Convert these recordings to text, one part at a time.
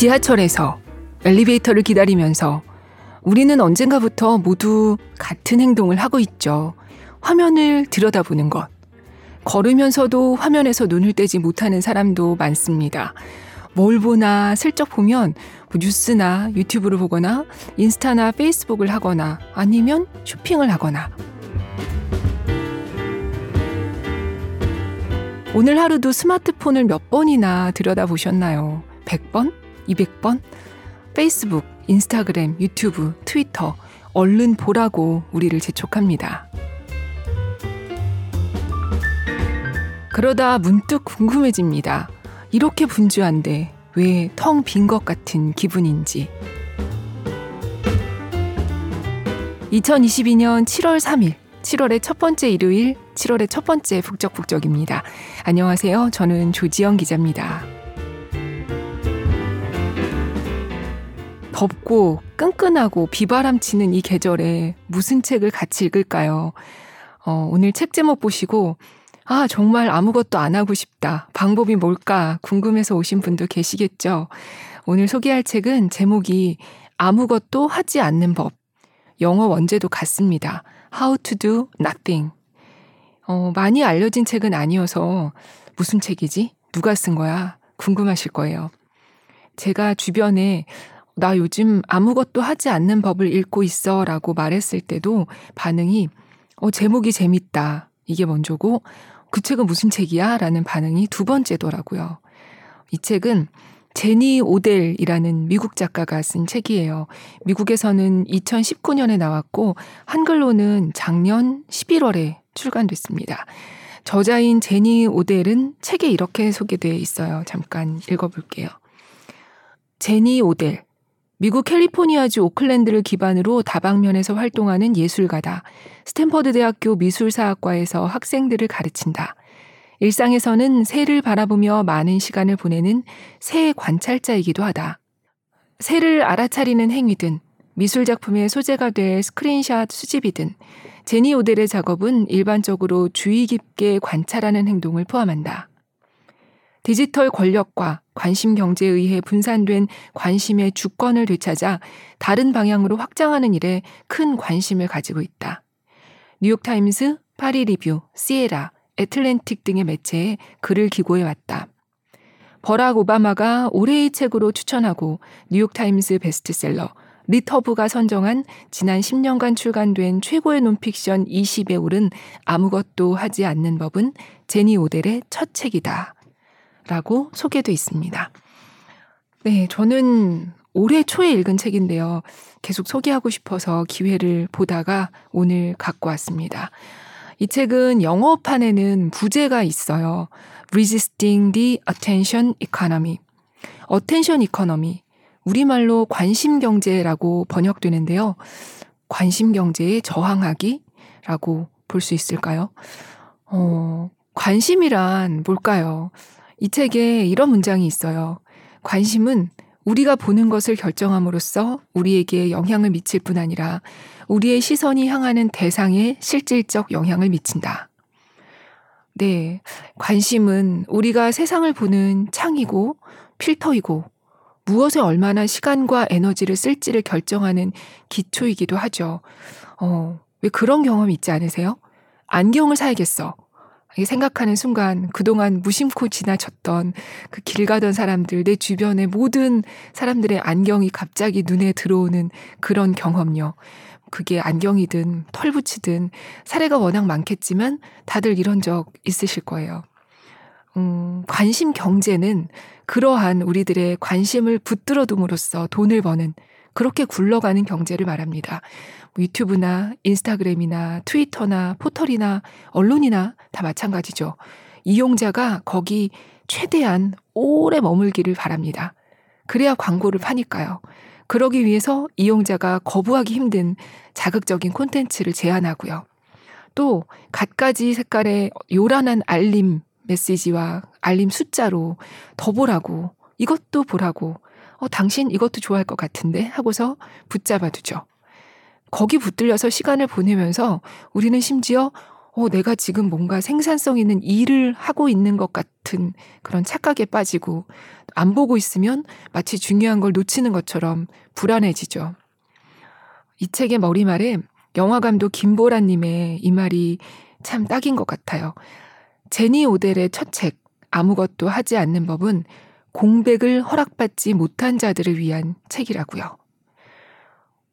지하철에서 엘리베이터를 기다리면서 우리는 언젠가부터 모두 같은 행동을 하고 있죠. 화면을 들여다보는 것. 걸으면서도 화면에서 눈을 떼지 못하는 사람도 많습니다. 뭘 보나 슬쩍 보면 뭐 뉴스나 유튜브를 보거나 인스타나 페이스북을 하거나 아니면 쇼핑을 하거나 오늘 하루도 스마트폰을 몇 번이나 들여다보셨나요? 100번? 200번? 페이스북, 인스타그램, 유튜브, 트위터, 얼른 보라고 우리를 재촉합니다. 그러다 문득 궁금해집니다. 이렇게 분주한데 왜 텅 빈 것 같은 기분인지. 2022년 7월 3일, 7월의 첫 번째 일요일, 7월의 첫 번째 북적북적입니다. 안녕하세요. 저는 조지영 기자입니다. 덥고 끈끈하고 비바람 치는 이 계절에 무슨 책을 같이 읽을까요? 어, 오늘 책 제목 보시고 아, 정말 아무것도 안 하고 싶다. 방법이 뭘까 궁금해서 오신 분도 계시겠죠. 오늘 소개할 책은 제목이 아무것도 하지 않는 법. 영어 원제도 같습니다. How to do nothing. 어, 많이 알려진 책은 아니어서 무슨 책이지? 누가 쓴 거야? 궁금하실 거예요. 제가 주변에 나 요즘 아무것도 하지 않는 법을 읽고 있어 라고 말했을 때도 반응이 어, 제목이 재밌다. 이게 먼저고 그 책은 무슨 책이야? 라는 반응이 두 번째더라고요. 이 책은 제니 오델이라는 미국 작가가 쓴 책이에요. 미국에서는 2019년에 나왔고 한글로는 작년 11월에 출간됐습니다. 저자인 제니 오델은 책에 이렇게 소개되어 있어요. 잠깐 읽어볼게요. 제니 오델. 미국 캘리포니아주 오클랜드를 기반으로 다방면에서 활동하는 예술가다. 스탠퍼드 대학교 미술사학과에서 학생들을 가르친다. 일상에서는 새를 바라보며 많은 시간을 보내는 새 관찰자이기도 하다. 새를 알아차리는 행위든 미술 작품의 소재가 될 스크린샷 수집이든 제니 오델의 작업은 일반적으로 주의 깊게 관찰하는 행동을 포함한다. 디지털 권력과 관심 경제에 의해 분산된 관심의 주권을 되찾아 다른 방향으로 확장하는 일에 큰 관심을 가지고 있다. 뉴욕타임스, 파리 리뷰, 시에라, 애틀랜틱 등의 매체에 글을 기고해 왔다. 버락 오바마가 올해의 책으로 추천하고 뉴욕타임스 베스트셀러, 릿허브가 선정한 지난 10년간 출간된 최고의 논픽션 20에 오른 아무것도 하지 않는 법은 제니 오델의 첫 책이다. 라고 소개돼 있습니다. 네, 저는 올해 초에 읽은 책인데요. 계속 소개하고 싶어서 기회를 보다가 오늘 갖고 왔습니다. 이 책은 영어판에는 부제가 있어요. Resisting the Attention Economy. Attention Economy. 우리말로 관심 경제라고 번역되는데요. 관심 경제에 저항하기라고 볼 수 있을까요? 어, 관심이란 뭘까요? 이 책에 이런 문장이 있어요. 관심은 우리가 보는 것을 결정함으로써 우리에게 영향을 미칠 뿐 아니라 우리의 시선이 향하는 대상에 실질적 영향을 미친다. 네. 관심은 우리가 세상을 보는 창이고 필터이고 무엇에 얼마나 시간과 에너지를 쓸지를 결정하는 기초이기도 하죠. 어, 왜 그런 경험 있지 않으세요? 안경을 사야겠어. 생각하는 순간 그동안 무심코 지나쳤던 그 길 가던 사람들, 내 주변의 모든 사람들의 안경이 갑자기 눈에 들어오는 그런 경험요. 그게 안경이든 털 붙이든 사례가 워낙 많겠지만 다들 이런 적 있으실 거예요. 음, 관심 경제는 그러한 우리들의 관심을 붙들어 둠으로써 돈을 버는 그렇게 굴러가는 경제를 말합니다. 뭐 유튜브나 인스타그램이나 트위터나 포털이나 언론이나 다 마찬가지죠. 이용자가 거기 최대한 오래 머물기를 바랍니다. 그래야 광고를 파니까요. 그러기 위해서 이용자가 거부하기 힘든 자극적인 콘텐츠를 제한하고요. 또 갖가지 색깔의 요란한 알림 메시지와 알림 숫자로 더 보라고 이것도 보라고 어 당신 이것도 좋아할 것 같은데 하고서 붙잡아 두죠. 거기 붙들려서 시간을 보내면서 우리는 심지어 어, 내가 지금 뭔가 생산성 있는 일을 하고 있는 것 같은 그런 착각에 빠지고 안 보고 있으면 마치 중요한 걸 놓치는 것처럼 불안해지죠. 이 책의 머리말에 영화감독 김보라님의 이 말이 참 딱인 것 같아요. 제니 오델의 첫 책, 아무것도 하지 않는 법은 공백을 허락받지 못한 자들을 위한 책이라고요.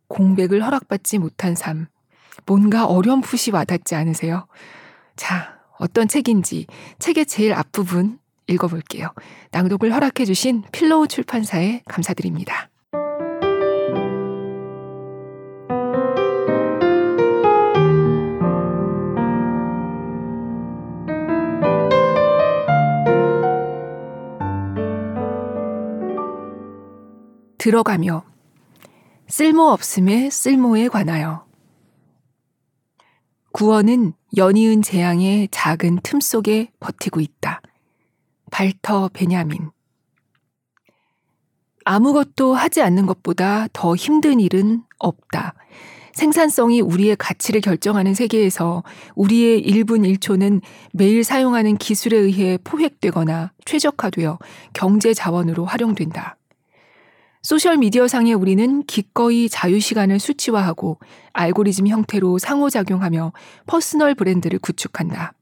공백을 허락받지 못한 삶. 뭔가 어렴풋이 와닿지 않으세요? 자, 어떤 책인지 책의 제일 앞부분 읽어볼게요. 낭독을 허락해주신 필로우 출판사에 감사드립니다. 들어가며 쓸모없음의 쓸모에 관하여 구원은 연이은 재앙의 작은 틈 속에 버티고 있다. 발터 베냐민 아무것도 하지 않는 것보다 더 힘든 일은 없다. 생산성이 우리의 가치를 결정하는 세계에서 우리의 1분 1초는 매일 사용하는 기술에 의해 포획되거나 최적화되어 경제 자원으로 활용된다. 소셜미디어상의 우리는 기꺼이 자유시간을 수치화하고 알고리즘 형태로 상호작용하며 personal 브랜드를 구축한다.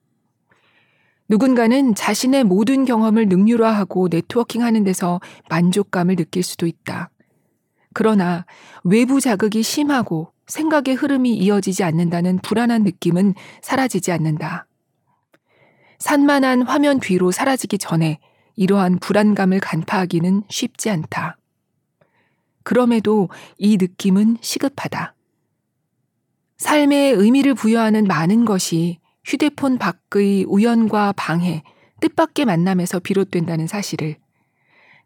누군가는 자신의 모든 경험을 능률화하고 네트워킹하는 데서 만족감을 느낄 수도 있다. 그러나 외부 자극이 심하고 생각의 흐름이 이어지지 않는다는 불안한 느낌은 사라지지 않는다. 산만한 화면 뒤로 사라지기 전에 이러한 불안감을 간파하기는 쉽지 않다. 그럼에도 이 느낌은 시급하다. 삶에 의미를 부여하는 많은 것이 휴대폰 밖의 우연과 방해, 뜻밖의 만남에서 비롯된다는 사실을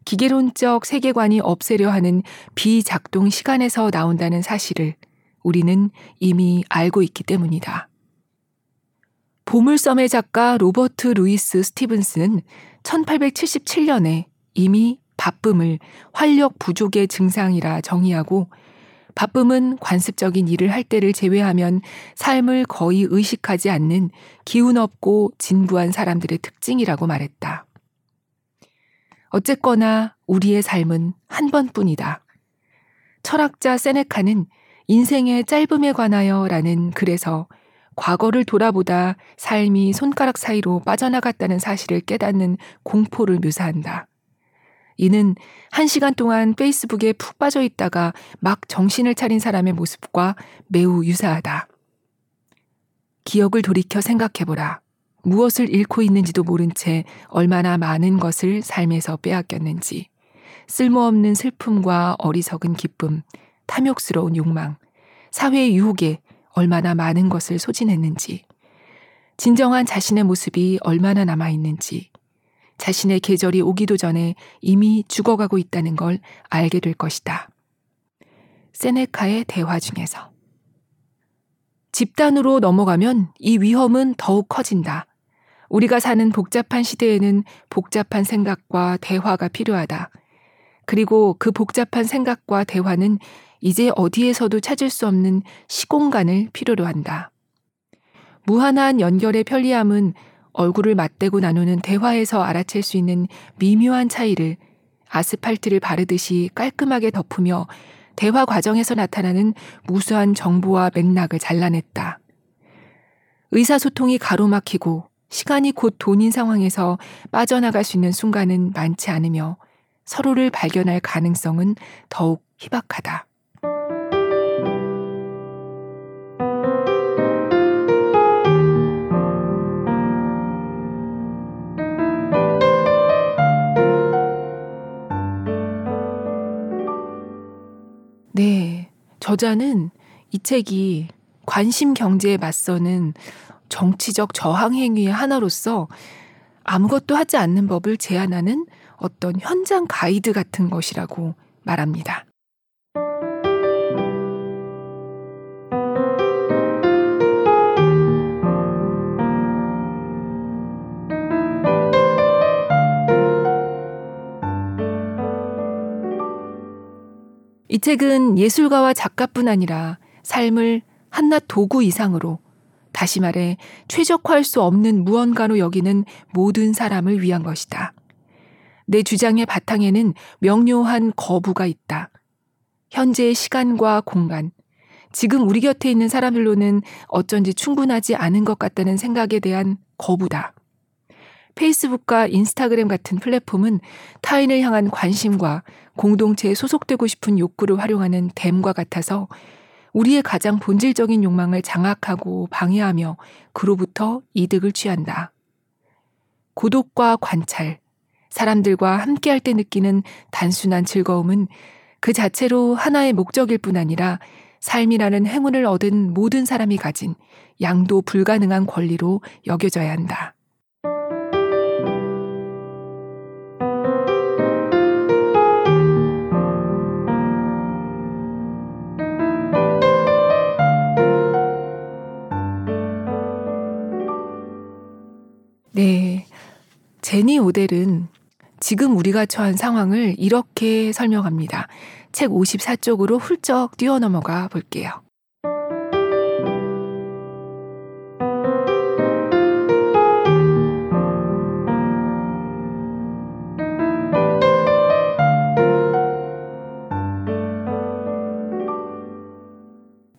기계론적 세계관이 없애려 하는 비작동 시간에서 나온다는 사실을 우리는 이미 알고 있기 때문이다. 보물섬의 작가 로버트 루이스 스티븐스는 1877년에 이미 바쁨을 활력 부족의 증상이라 정의하고 바쁨은 관습적인 일을 할 때를 제외하면 삶을 거의 의식하지 않는 기운 없고 진부한 사람들의 특징이라고 말했다. 어쨌거나 우리의 삶은 한 번뿐이다. 철학자 세네카는 인생의 짧음에 관하여 라는 글에서 과거를 돌아보다 삶이 손가락 사이로 빠져나갔다는 사실을 깨닫는 공포를 묘사한다. 이는 한 시간 동안 페이스북에 푹 빠져 있다가 막 정신을 차린 사람의 모습과 매우 유사하다. 기억을 돌이켜 생각해보라. 무엇을 잃고 있는지도 모른 채 얼마나 많은 것을 삶에서 빼앗겼는지. 쓸모없는 슬픔과 어리석은 기쁨, 탐욕스러운 욕망, 사회의 유혹에 얼마나 많은 것을 소진했는지. 진정한 자신의 모습이 얼마나 남아있는지. 자신의 계절이 오기도 전에 이미 죽어가고 있다는 걸 알게 될 것이다. 세네카의 대화 중에서 집단으로 넘어가면 이 위험은 더욱 커진다. 우리가 사는 복잡한 시대에는 복잡한 생각과 대화가 필요하다. 그리고 그 복잡한 생각과 대화는 이제 어디에서도 찾을 수 없는 시공간을 필요로 한다. 무한한 연결의 편리함은 얼굴을 맞대고 나누는 대화에서 알아챌 수 있는 미묘한 차이를 아스팔트를 바르듯이 깔끔하게 덮으며 대화 과정에서 나타나는 무수한 정보와 맥락을 잘라냈다. 의사소통이 가로막히고 시간이 곧 돈인 상황에서 빠져나갈 수 있는 순간은 많지 않으며 서로를 발견할 가능성은 더욱 희박하다. 저자는 이 책이 관심 경제에 맞서는 정치적 저항 행위의 하나로서 아무것도 하지 않는 법을 제안하는 어떤 현장 가이드 같은 것이라고 말합니다. 이 책은 예술가와 작가뿐 아니라 삶을 한낱 도구 이상으로 다시 말해 최적화할 수 없는 무언가로 여기는 모든 사람을 위한 것이다. 내 주장의 바탕에는 명료한 거부가 있다. 현재의 시간과 공간, 지금 우리 곁에 있는 사람들로는 어쩐지 충분하지 않은 것 같다는 생각에 대한 거부다. 페이스북과 인스타그램 같은 플랫폼은 타인을 향한 관심과 공동체에 소속되고 싶은 욕구를 활용하는 댐과 같아서 우리의 가장 본질적인 욕망을 장악하고 방해하며 그로부터 이득을 취한다. 고독과 관찰, 사람들과 함께할 때 느끼는 단순한 즐거움은 그 자체로 하나의 목적일 뿐 아니라 삶이라는 행운을 얻은 모든 사람이 가진 양도 불가능한 권리로 여겨져야 한다. 제니 오델은 지금 우리가 처한 상황을 이렇게 설명합니다. 책 54쪽으로 훌쩍 뛰어넘어가 볼게요.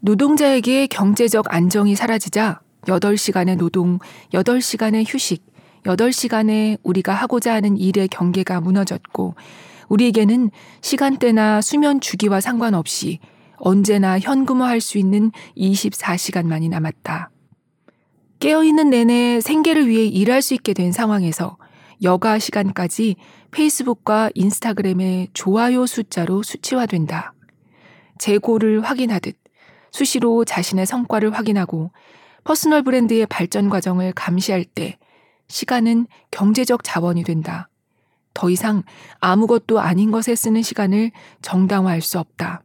노동자에게 경제적 안정이 사라지자 8시간의 노동, 8시간의 휴식, 8시간에 우리가 하고자 하는 일의 경계가 무너졌고 우리에게는 시간대나 수면 주기와 상관없이 언제나 현금화할 수 있는 24시간만이 남았다. 깨어있는 내내 생계를 위해 일할 수 있게 된 상황에서 여가 시간까지 페이스북과 인스타그램의 좋아요 숫자로 수치화된다. 재고를 확인하듯 수시로 자신의 성과를 확인하고 personal 브랜드의 발전 과정을 감시할 때 시간은 경제적 자원이 된다. 더 이상 아무것도 아닌 것에 쓰는 시간을 정당화할 수 없다.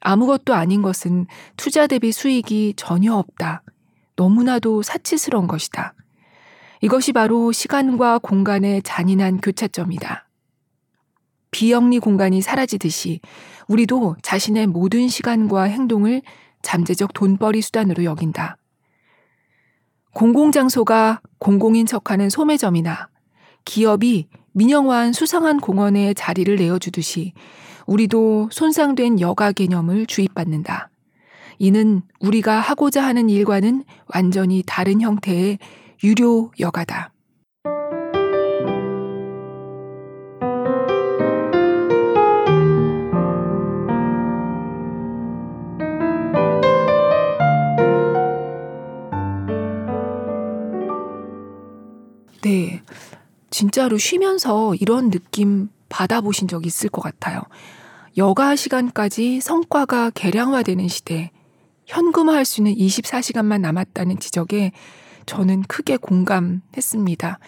아무것도 아닌 것은 투자 대비 수익이 전혀 없다. 너무나도 사치스러운 것이다. 이것이 바로 시간과 공간의 잔인한 교차점이다. 비영리 공간이 사라지듯이 우리도 자신의 모든 시간과 행동을 잠재적 돈벌이 수단으로 여긴다. 공공장소가 공공인 척하는 소매점이나 기업이 민영화한 수상한 공원에 자리를 내어주듯이 우리도 손상된 여가 개념을 주입받는다. 이는 우리가 하고자 하는 일과는 완전히 다른 형태의 유료 여가다. 진짜로 쉬면서 이런 느낌 받아보신 적 있을 것 같아요. 여가 시간까지 성과가 계량화되는 시대, 현금화할 수 있는 24시간만 남았다는 지적에 저는 크게 공감했습니다.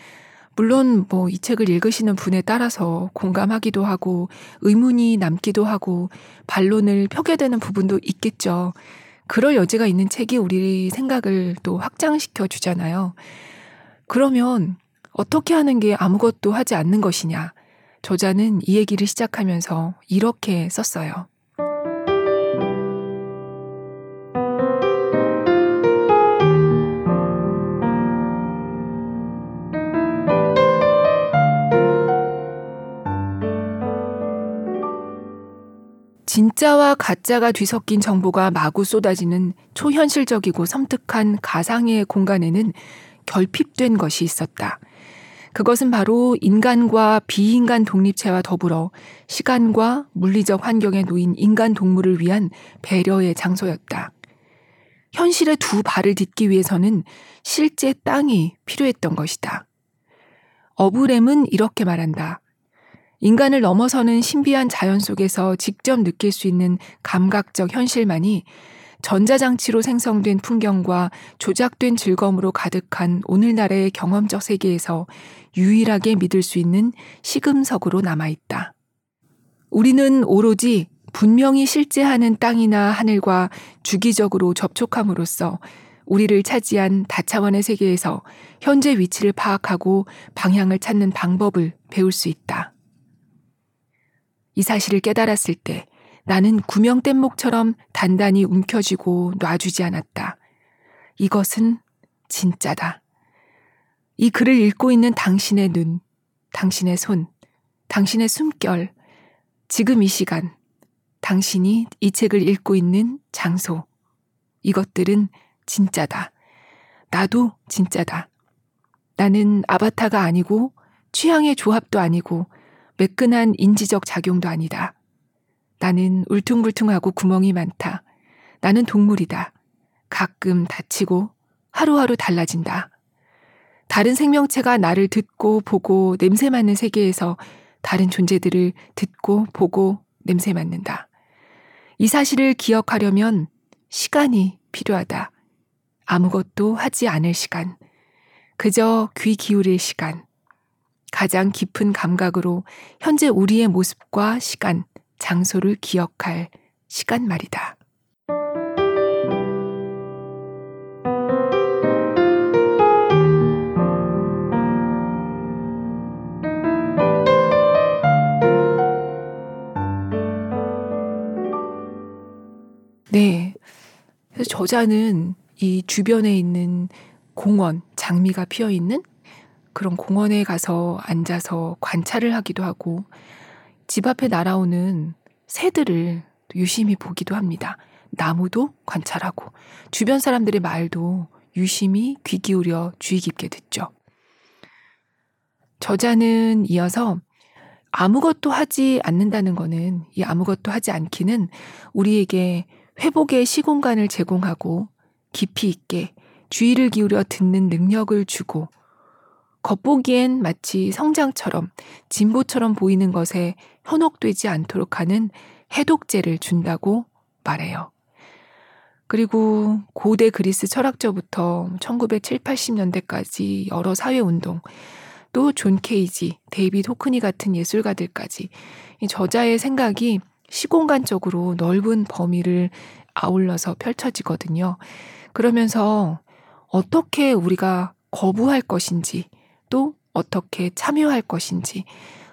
물론 뭐 이 책을 읽으시는 분에 따라서 공감하기도 하고 의문이 남기도 하고 반론을 펴게 되는 부분도 있겠죠. 그럴 여지가 있는 책이 우리 생각을 또 확장시켜 주잖아요. 그러면 어떻게 하는 게 아무것도 하지 않는 것이냐. 저자는 이 얘기를 시작하면서 이렇게 썼어요. 진짜와 가짜가 뒤섞인 정보가 마구 쏟아지는 초현실적이고 섬뜩한 가상의 공간에는 결핍된 것이 있었다. 그것은 바로 인간과 비인간 독립체와 더불어 시간과 물리적 환경에 놓인 인간 동물을 위한 배려의 장소였다. 현실의 두 발을 딛기 위해서는 실제 땅이 필요했던 것이다. 어브렘은 이렇게 말한다. 인간을 넘어서는 신비한 자연 속에서 직접 느낄 수 있는 감각적 현실만이 전자장치로 생성된 풍경과 조작된 즐거움으로 가득한 오늘날의 경험적 세계에서 유일하게 믿을 수 있는 시금석으로 남아있다. 우리는 오로지 분명히 실제하는 땅이나 하늘과 주기적으로 접촉함으로써 우리를 차지한 다차원의 세계에서 현재 위치를 파악하고 방향을 찾는 방법을 배울 수 있다. 이 사실을 깨달았을 때 나는 구명뗏목처럼 단단히 움켜쥐고 놔주지 않았다. 이것은 진짜다. 이 글을 읽고 있는 당신의 눈, 당신의 손, 당신의 숨결, 지금 이 시간, 당신이 이 책을 읽고 있는 장소, 이것들은 진짜다. 나도 진짜다. 나는 아바타가 아니고 취향의 조합도 아니고 매끈한 인지적 작용도 아니다. 나는 울퉁불퉁하고 구멍이 많다. 나는 동물이다. 가끔 다치고 하루하루 달라진다. 다른 생명체가 나를 듣고 보고 냄새 맡는 세계에서 다른 존재들을 듣고 보고 냄새 맡는다. 이 사실을 기억하려면 시간이 필요하다. 아무것도 하지 않을 시간. 그저 귀 기울일 시간. 가장 깊은 감각으로 현재 우리의 모습과 시간, 장소를 기억할 시간 말이다. 네. 그래서 저자는 이 주변에 있는 공원, 장미가 피어 있는 그런 공원에 가서 앉아서 관찰을 하기도 하고 집 앞에 날아오는 새들을 유심히 보기도 합니다. 나무도 관찰하고 주변 사람들의 말도 유심히 귀 기울여 주의 깊게 듣죠. 저자는 이어서 아무것도 하지 않는다는 거는 이 아무것도 하지 않기는 우리에게 회복의 시공간을 제공하고 깊이 있게 주의를 기울여 듣는 능력을 주고 겉보기엔 마치 성장처럼 진보처럼 보이는 것에 현혹되지 않도록 하는 해독제를 준다고 말해요. 그리고 고대 그리스 철학자부터 1970, 80년대까지 여러 사회운동, 또 존 케이지, 데이빗 호크니 같은 예술가들까지 이 저자의 생각이 시공간적으로 넓은 범위를 아울러서 펼쳐지거든요. 그러면서 어떻게 우리가 거부할 것인지 또 어떻게 참여할 것인지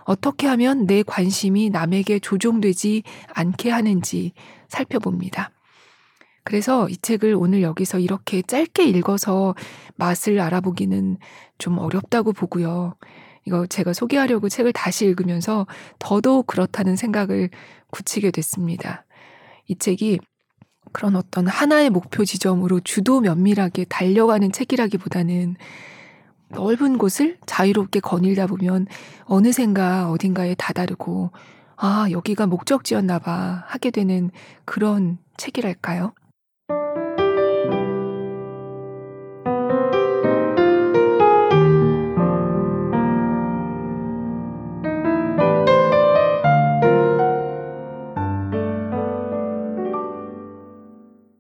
어떻게 하면 내 관심이 남에게 조종되지 않게 하는지 살펴봅니다. 그래서 이 책을 오늘 여기서 이렇게 짧게 읽어서 맛을 알아보기는 좀 어렵다고 보고요. 이거 제가 소개하려고 책을 다시 읽으면서 더더욱 그렇다는 생각을 굳히게 됐습니다. 이 책이 그런 어떤 하나의 목표 지점으로 주도 면밀하게 달려가는 책이라기보다는 넓은 곳을 자유롭게 거닐다 보면 어느샌가 어딘가에 다다르고 아, 여기가 목적지였나 봐 하게 되는 그런 책이랄까요?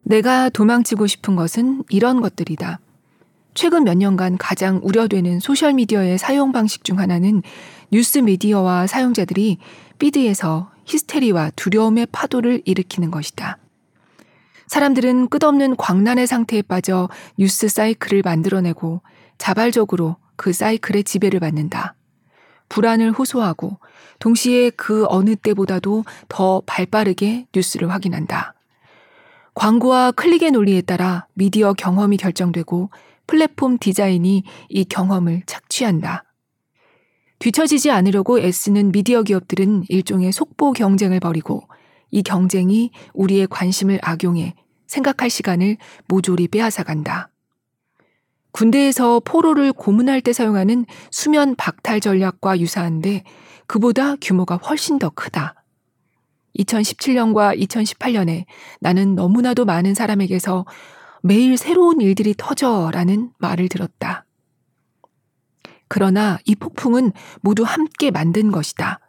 내가 도망치고 싶은 것은 이런 것들이다. 최근 몇 년간 가장 우려되는 소셜미디어의 사용 방식 중 하나는 뉴스 미디어와 사용자들이 피드에서 히스테리와 두려움의 파도를 일으키는 것이다. 사람들은 끝없는 광란의 상태에 빠져 뉴스 사이클을 만들어내고 자발적으로 그 사이클의 지배를 받는다. 불안을 호소하고 동시에 그 어느 때보다도 더 발빠르게 뉴스를 확인한다. 광고와 클릭의 논리에 따라 미디어 경험이 결정되고 플랫폼 디자인이 이 경험을 착취한다. 뒤처지지 않으려고 애쓰는 미디어 기업들은 일종의 속보 경쟁을 벌이고 이 경쟁이 우리의 관심을 악용해 생각할 시간을 모조리 빼앗아간다. 군대에서 포로를 고문할 때 사용하는 수면 박탈 전략과 유사한데 그보다 규모가 훨씬 더 크다. 2017년과 2018년에 나는 너무나도 많은 사람에게서 매일 새로운 일들이 터져라는 말을 들었다. 그러나 이 폭풍은 모두 함께 만든 것이다.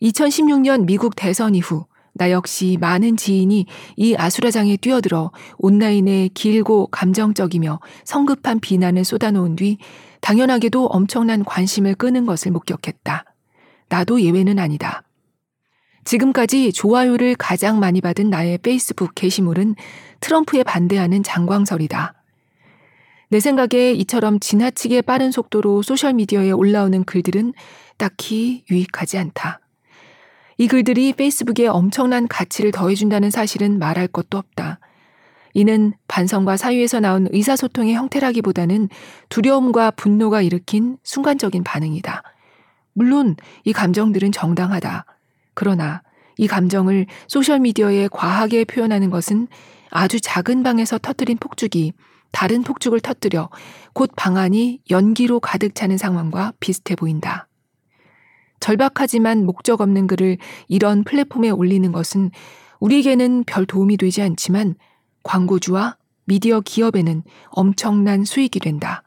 2016년 미국 대선 이후 나 역시 많은 지인이 이 아수라장에 뛰어들어 온라인에 길고 감정적이며 성급한 비난을 쏟아놓은 뒤 당연하게도 엄청난 관심을 끄는 것을 목격했다. 나도 예외는 아니다. 지금까지 좋아요를 가장 많이 받은 나의 페이스북 게시물은 트럼프에 반대하는 장광설이다. 내 생각에 이처럼 지나치게 빠른 속도로 소셜미디어에 올라오는 글들은 딱히 유익하지 않다. 이 글들이 페이스북에 엄청난 가치를 더해준다는 사실은 말할 것도 없다. 이는 반성과 사유에서 나온 의사소통의 형태라기보다는 두려움과 분노가 일으킨 순간적인 반응이다. 물론 이 감정들은 정당하다. 그러나 이 감정을 소셜미디어에 과하게 표현하는 것은 아주 작은 방에서 터뜨린 폭죽이 다른 폭죽을 터뜨려 곧 방안이 연기로 가득 차는 상황과 비슷해 보인다. 절박하지만 목적 없는 글을 이런 플랫폼에 올리는 것은 우리에게는 별 도움이 되지 않지만 광고주와 미디어 기업에는 엄청난 수익이 된다.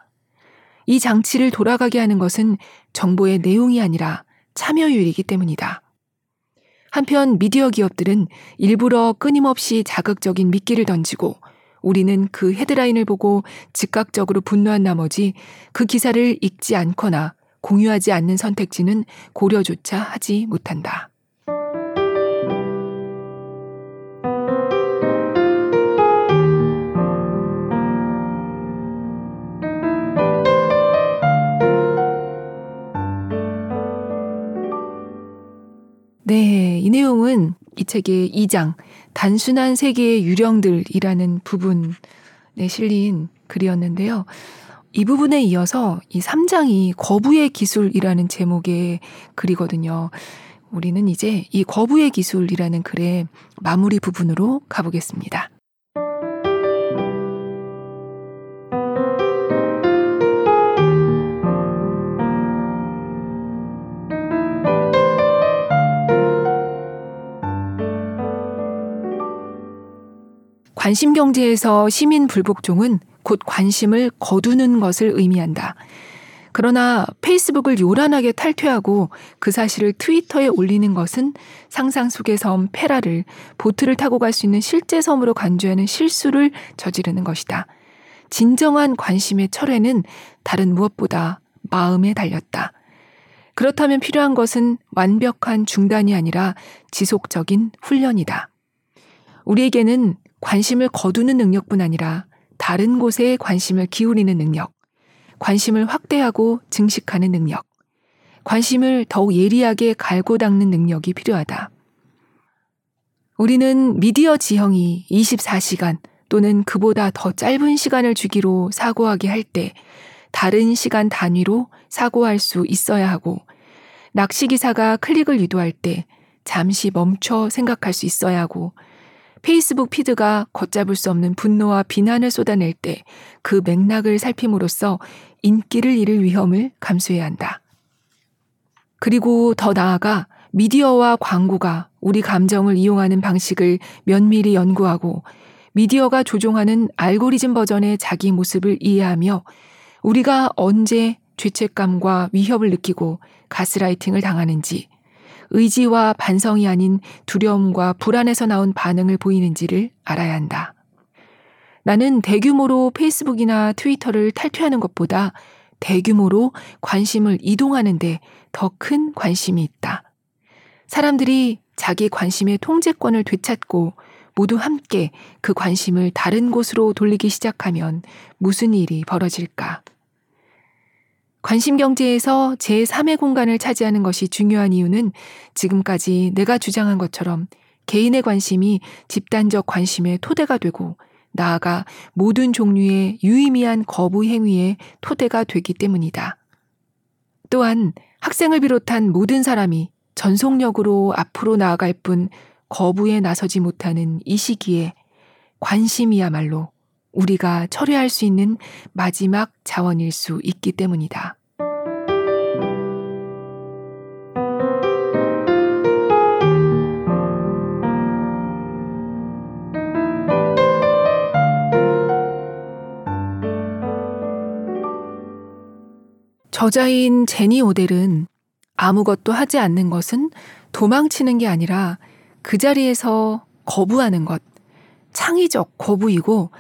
이 장치를 돌아가게 하는 것은 정보의 내용이 아니라 참여율이기 때문이다. 한편 미디어 기업들은 일부러 끊임없이 자극적인 미끼를 던지고 우리는 그 헤드라인을 보고 즉각적으로 분노한 나머지 그 기사를 읽지 않거나 공유하지 않는 선택지는 고려조차 하지 못한다. 책의 2장, 단순한 세계의 유령들이라는 부분에 실린 글이었는데요. 이 부분에 이어서 이 3장이 거부의 기술이라는 제목의 글이거든요. 우리는 이제 이 거부의 기술이라는 글의 마무리 부분으로 가보겠습니다. 관심 경제에서 시민 불복종은 곧 관심을 거두는 것을 의미한다. 그러나 페이스북을 요란하게 탈퇴하고 그 사실을 트위터에 올리는 것은 상상 속의 섬 페라를 보트를 타고 갈 수 있는 실제 섬으로 간주하는 실수를 저지르는 것이다. 진정한 관심의 철회는 다른 무엇보다 마음에 달렸다. 그렇다면 필요한 것은 완벽한 중단이 아니라 지속적인 훈련이다. 우리에게는 관심을 거두는 능력뿐 아니라 다른 곳에 관심을 기울이는 능력, 관심을 확대하고 증식하는 능력, 관심을 더욱 예리하게 갈고 닦는 능력이 필요하다. 우리는 미디어 지형이 24시간 또는 그보다 더 짧은 시간을 주기로 사고하게 할 때 다른 시간 단위로 사고할 수 있어야 하고 낚시기사가 클릭을 유도할 때 잠시 멈춰 생각할 수 있어야 하고 페이스북 피드가 걷잡을 수 없는 분노와 비난을 쏟아낼 때 그 맥락을 살핌으로써 인기를 잃을 위험을 감수해야 한다. 그리고 더 나아가 미디어와 광고가 우리 감정을 이용하는 방식을 면밀히 연구하고 미디어가 조종하는 알고리즘 버전의 자기 모습을 이해하며 우리가 언제 죄책감과 위협을 느끼고 가스라이팅을 당하는지 의지와 반성이 아닌 두려움과 불안에서 나온 반응을 보이는지를 알아야 한다. 나는 대규모로 페이스북이나 트위터를 탈퇴하는 것보다 대규모로 관심을 이동하는데 더 큰 관심이 있다. 사람들이 자기 관심의 통제권을 되찾고 모두 함께 그 관심을 다른 곳으로 돌리기 시작하면 무슨 일이 벌어질까? 관심 경제에서 제3의 공간을 차지하는 것이 중요한 이유는 지금까지 내가 주장한 것처럼 개인의 관심이 집단적 관심의 토대가 되고 나아가 모든 종류의 유의미한 거부 행위의 토대가 되기 때문이다. 또한 학생을 비롯한 모든 사람이 전속력으로 앞으로 나아갈 뿐 거부에 나서지 못하는 이 시기에 관심이야말로 우리가 처리할 수 있는 마지막 자원일 수 있기 때문이다. 저자인 제니 오델은 아무것도 하지 않는 것은 도망치는 게 아니라 그 자리에서 거부하는 것, 창의적 거부이고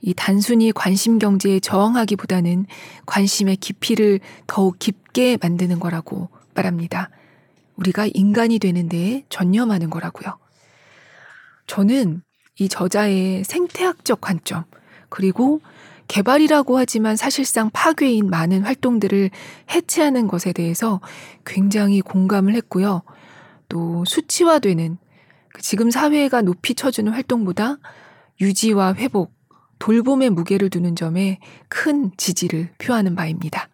이 단순히 관심 경제에 저항하기보다는 관심의 깊이를 더욱 깊게 만드는 거라고 말합니다. 우리가 인간이 되는 데에 전념하는 거라고요. 저는 이 저자의 생태학적 관점, 그리고 개발이라고 하지만 사실상 파괴인 많은 활동들을 해체하는 것에 대해서 굉장히 공감을 했고요. 또 수치화되는 그 지금 사회가 높이 쳐주는 활동보다 유지와 회복, 돌봄의 무게를 두는 점에 큰 지지를 표하는 바입니다.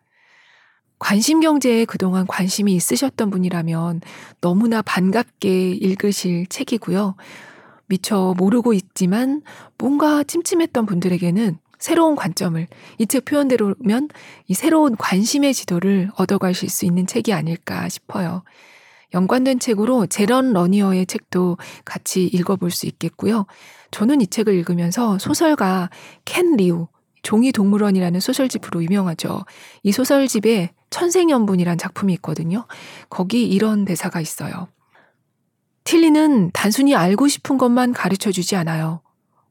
관심 경제에 그동안 관심이 있으셨던 분이라면 너무나 반갑게 읽으실 책이고요. 미처 모르고 있지만 뭔가 찜찜했던 분들에게는 새로운 관점을 이 책 표현대로면 이 새로운 관심의 지도를 얻어가실 수 있는 책이 아닐까 싶어요. 연관된 책으로 제런 러니어의 책도 같이 읽어볼 수 있겠고요. 저는 이 책을 읽으면서 소설가 켄 리우, 종이 동물원이라는 소설집으로 유명하죠. 이 소설집에 천생연분이란 작품이 있거든요. 거기 이런 대사가 있어요. 틸리는 단순히 알고 싶은 것만 가르쳐 주지 않아요.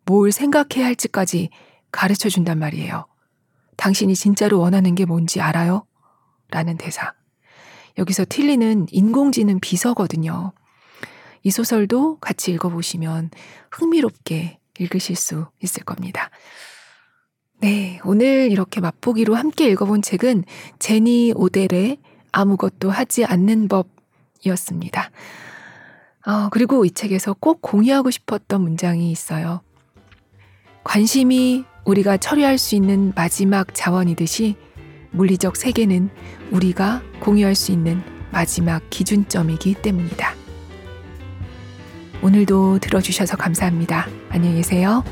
뭘 생각해야 할지까지 가르쳐 준단 말이에요. 당신이 진짜로 원하는 게 뭔지 알아요? 라는 대사. 여기서 틸리는 인공지능 비서거든요. 이 소설도 같이 읽어보시면 흥미롭게 읽으실 수 있을 겁니다. 네, 오늘 이렇게 맛보기로 함께 읽어본 책은 제니 오델의 아무것도 하지 않는 법이었습니다. 어, 그리고 이 책에서 꼭 공유하고 싶었던 문장이 있어요. 관심이 우리가 처리할 수 있는 마지막 자원이듯이 물리적 세계는 우리가 공유할 수 있는 마지막 기준점이기 때문이다. 오늘도 들어주셔서 감사합니다. 안녕히 계세요.